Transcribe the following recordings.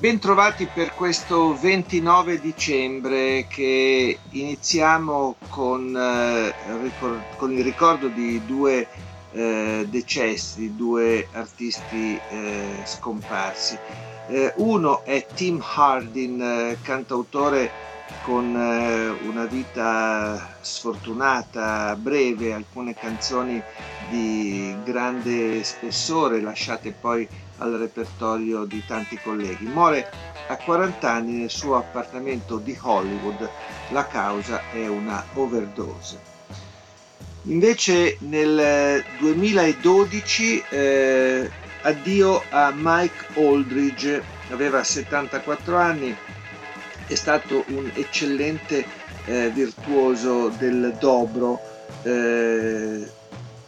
Bentrovati per questo 29 dicembre che iniziamo con, eh, con il ricordo di due eh, decessi, due artisti eh, scomparsi. Eh, uno è Tim Hardin, eh, cantautore con eh, una vita sfortunata, breve, alcune canzoni di grande spessore lasciate poi al repertorio di tanti colleghi. Muore a 40 anni nel suo appartamento di Hollywood, la causa è una overdose. Invece nel 2012 eh, addio a Mike Aldridge, aveva 74 anni, è stato un eccellente eh, virtuoso del dobro, eh,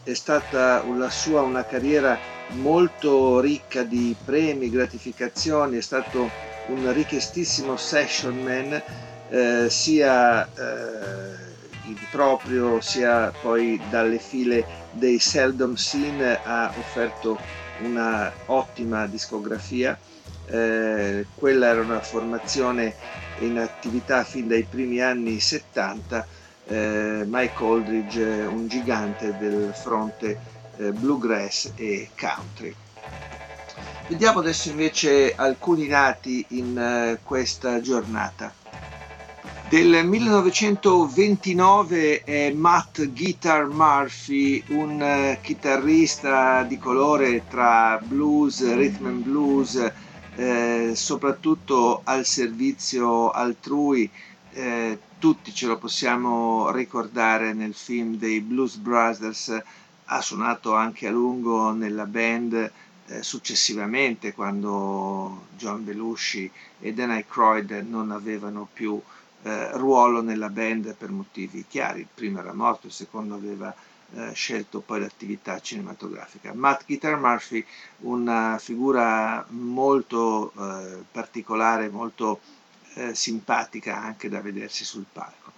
è stata la sua una carriera molto ricca di premi, gratificazioni, è stato un richiestissimo session man eh, sia eh, in proprio sia poi dalle file dei Seldom Scene ha offerto una ottima discografia. Eh, quella era una formazione in attività fin dai primi anni 70. Eh, Mike Aldridge, un gigante del fronte eh, bluegrass e country. Vediamo adesso invece alcuni nati in eh, questa giornata. Del 1929 è Matt Guitar Murphy, un uh, chitarrista di colore tra blues, rhythm and blues, eh, soprattutto al servizio altrui. Eh, tutti ce lo possiamo ricordare nel film dei Blues Brothers ha suonato anche a lungo nella band eh, successivamente quando John Belushi e Dan Aykroyd non avevano più eh, ruolo nella band per motivi chiari. Il primo era morto, il secondo aveva eh, scelto poi l'attività cinematografica. Matt Guitar Murphy, una figura molto eh, particolare, molto eh, simpatica anche da vedersi sul palco.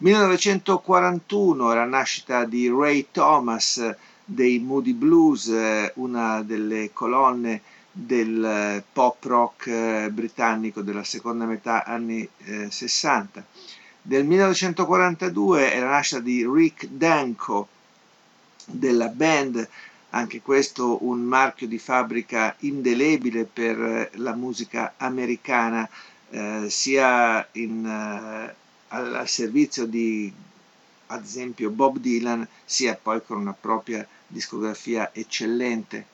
1941 è la nascita di Ray Thomas dei Moody Blues, eh, una delle colonne del eh, pop rock eh, britannico della seconda metà anni 60. Del 1942 è la nascita di Rick Danko della band, anche questo un marchio di fabbrica indelebile per la musica americana, eh, sia in, eh, al, servizio di ad esempio Bob Dylan, sia poi con una propria discografia eccellente.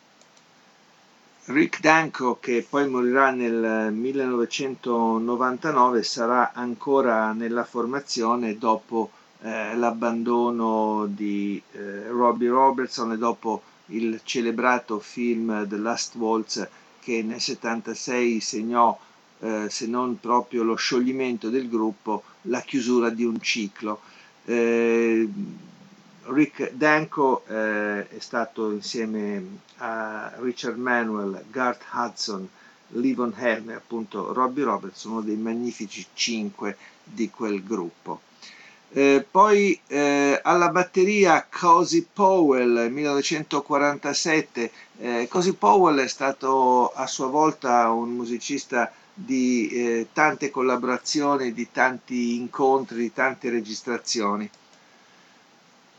Rick Danko, che poi morirà nel 1999, sarà ancora nella formazione dopo eh, l'abbandono di eh, Robbie Robertson e dopo il celebrato film The Last Waltz che nel 1976 segnò, eh, se non proprio lo scioglimento del gruppo, la chiusura di un ciclo. Eh, Rick Danko eh, è stato insieme a Richard Manuel, Garth Hudson, Livon Helmer, appunto Robbie Roberts, uno dei magnifici cinque di quel gruppo. Eh, poi eh, alla batteria Cozy Powell 1947. Eh, Cozy Powell è stato a sua volta un musicista di eh, tante collaborazioni, di tanti incontri, di tante registrazioni.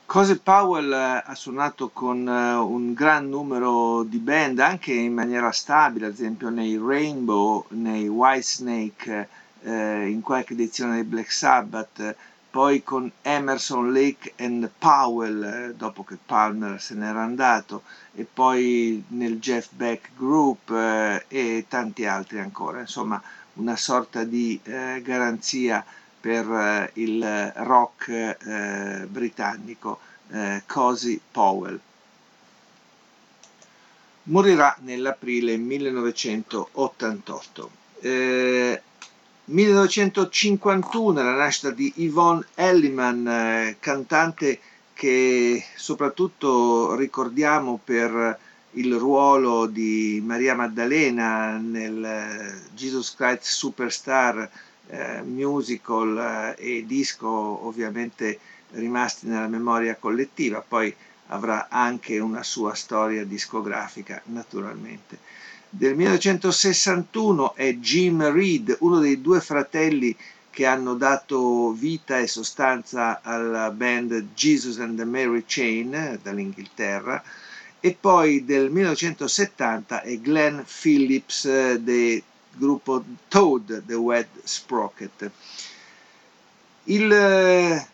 Cose Powell eh, ha suonato con eh, un gran numero di band, anche in maniera stabile, ad esempio nei Rainbow, nei Whitesnake, eh, in qualche edizione dei Black Sabbath, poi con Emerson, Lake and Powell, eh, dopo che Palmer se n'era andato, e poi nel Jeff Beck Group eh, e tanti altri ancora. Insomma, una sorta di eh, garanzia per eh, il rock britannico, Cozy Powell. morirà nell'aprile 1988. Eh, 1951 la nascita di Yvonne Elliman, eh, cantante che soprattutto ricordiamo per il ruolo di Maria Maddalena nel eh, Jesus Christ Superstar eh, musical eh, e disco ovviamente rimasti nella memoria collettiva, poi avrà anche una sua storia discografica naturalmente. Del 1961 è Jim Reed, uno dei due fratelli che hanno dato vita e sostanza alla band Jesus and the Mary Chain dall'Inghilterra e poi del 1970 è Glenn Phillips eh, del gruppo Toad, The Wet Sprocket. Il eh,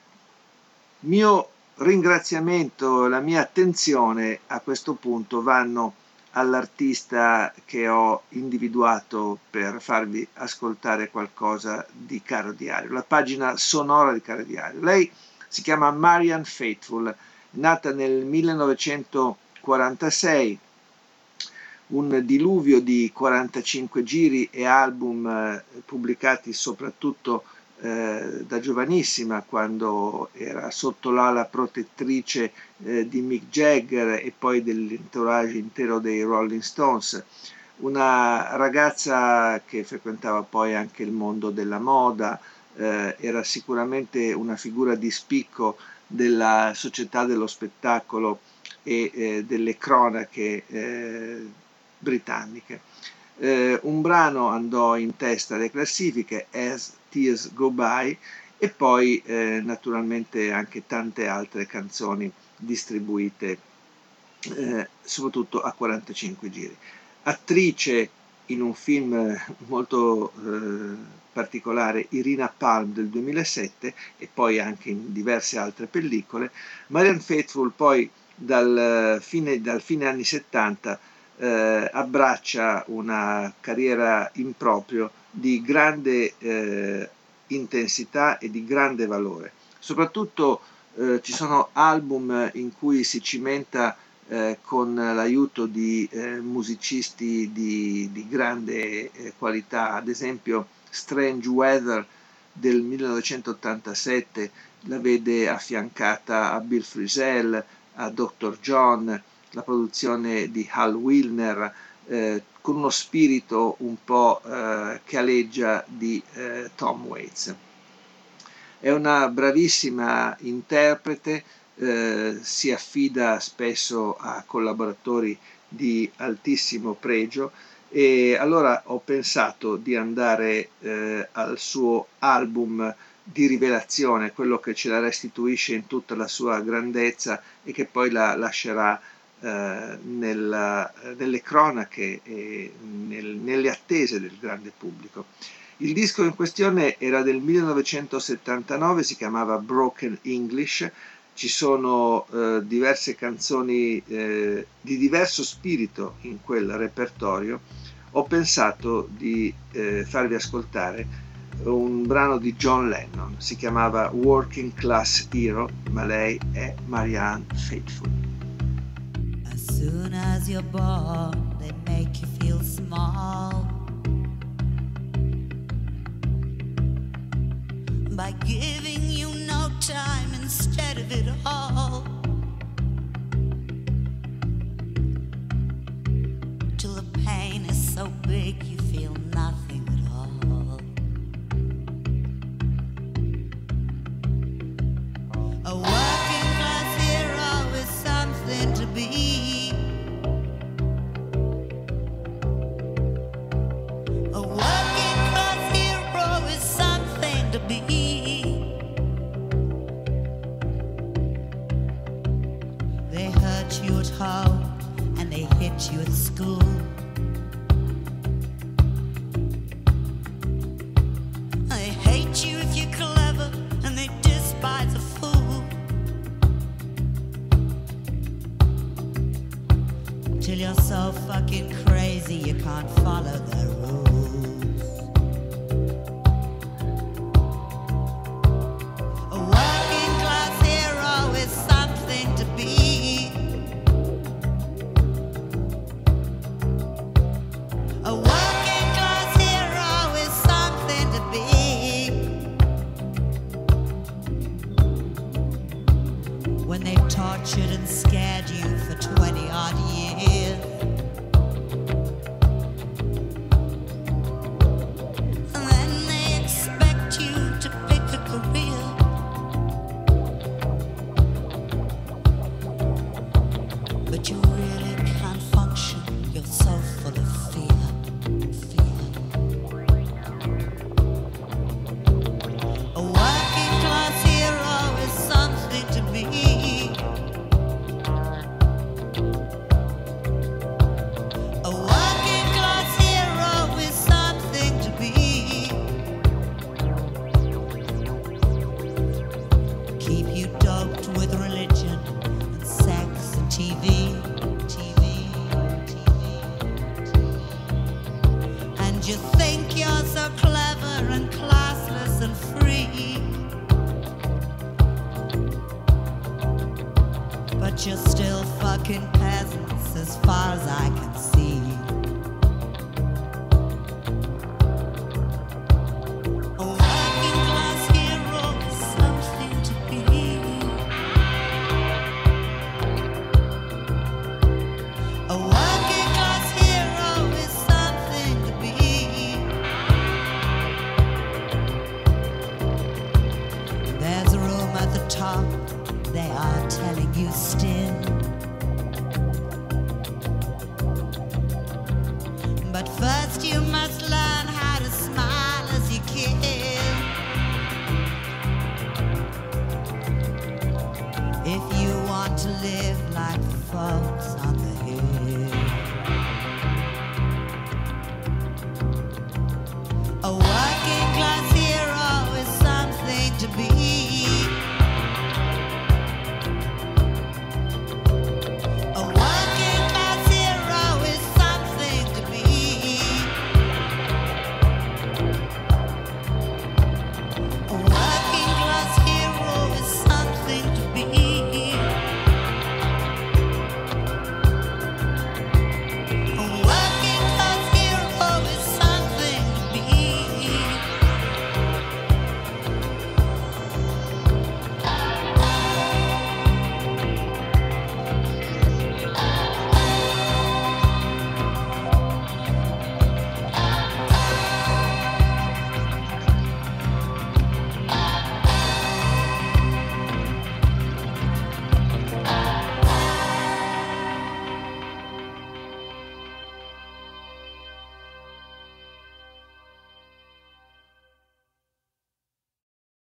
mio ringraziamento, la mia attenzione a questo punto vanno all'artista che ho individuato per farvi ascoltare qualcosa di Caro Diario, la pagina sonora di Caro Diario. Lei si chiama Marian Faithful, nata nel 1946, un diluvio di 45 giri e album eh, pubblicati soprattutto eh, da giovanissima quando era sotto l'ala protettrice eh, di Mick Jagger e poi dell'entourage intero dei Rolling Stones. Una ragazza che frequentava poi anche il mondo della moda, eh, era sicuramente una figura di spicco della società dello spettacolo e eh, delle cronache eh, britanniche. Eh, un brano andò in testa alle classifiche, As Tears Go By, e poi eh, naturalmente anche tante altre canzoni distribuite eh, soprattutto a 45 giri. Attrice in un film molto eh, particolare, Irina Palm del 2007 e poi anche in diverse altre pellicole, Marianne Faithful poi dal fine, dal fine anni 70 eh, abbraccia una carriera in proprio di grande eh, intensità e di grande valore. Soprattutto eh, ci sono album in cui si cimenta eh, con l'aiuto di eh, musicisti di, di grande eh, qualità, ad esempio Strange Weather del 1987 la vede affiancata a Bill Frisell, a Dr. John, la produzione di Hal Wilner, eh, con uno spirito un po' eh, che aleggia di eh, Tom Waits. È una bravissima interprete, eh, si affida spesso a collaboratori di altissimo pregio e allora ho pensato di andare eh, al suo album di rivelazione, quello che ce la restituisce in tutta la sua grandezza e che poi la lascerà eh, nella, nelle cronache e nel, nelle attese del grande pubblico. Il disco in questione era del 1979, si chiamava Broken English, ci sono eh, diverse canzoni eh, di diverso spirito in quel repertorio. Ho pensato di eh, farvi ascoltare un brano di John Lennon, si chiamava Working Class Hero, ma lei è Marianne Faithful. Soon as you're born, they make you feel small. By giving you no time instead of it all. They hurt you at home and they hit you at school. Peasants as far as I can to live like the fall.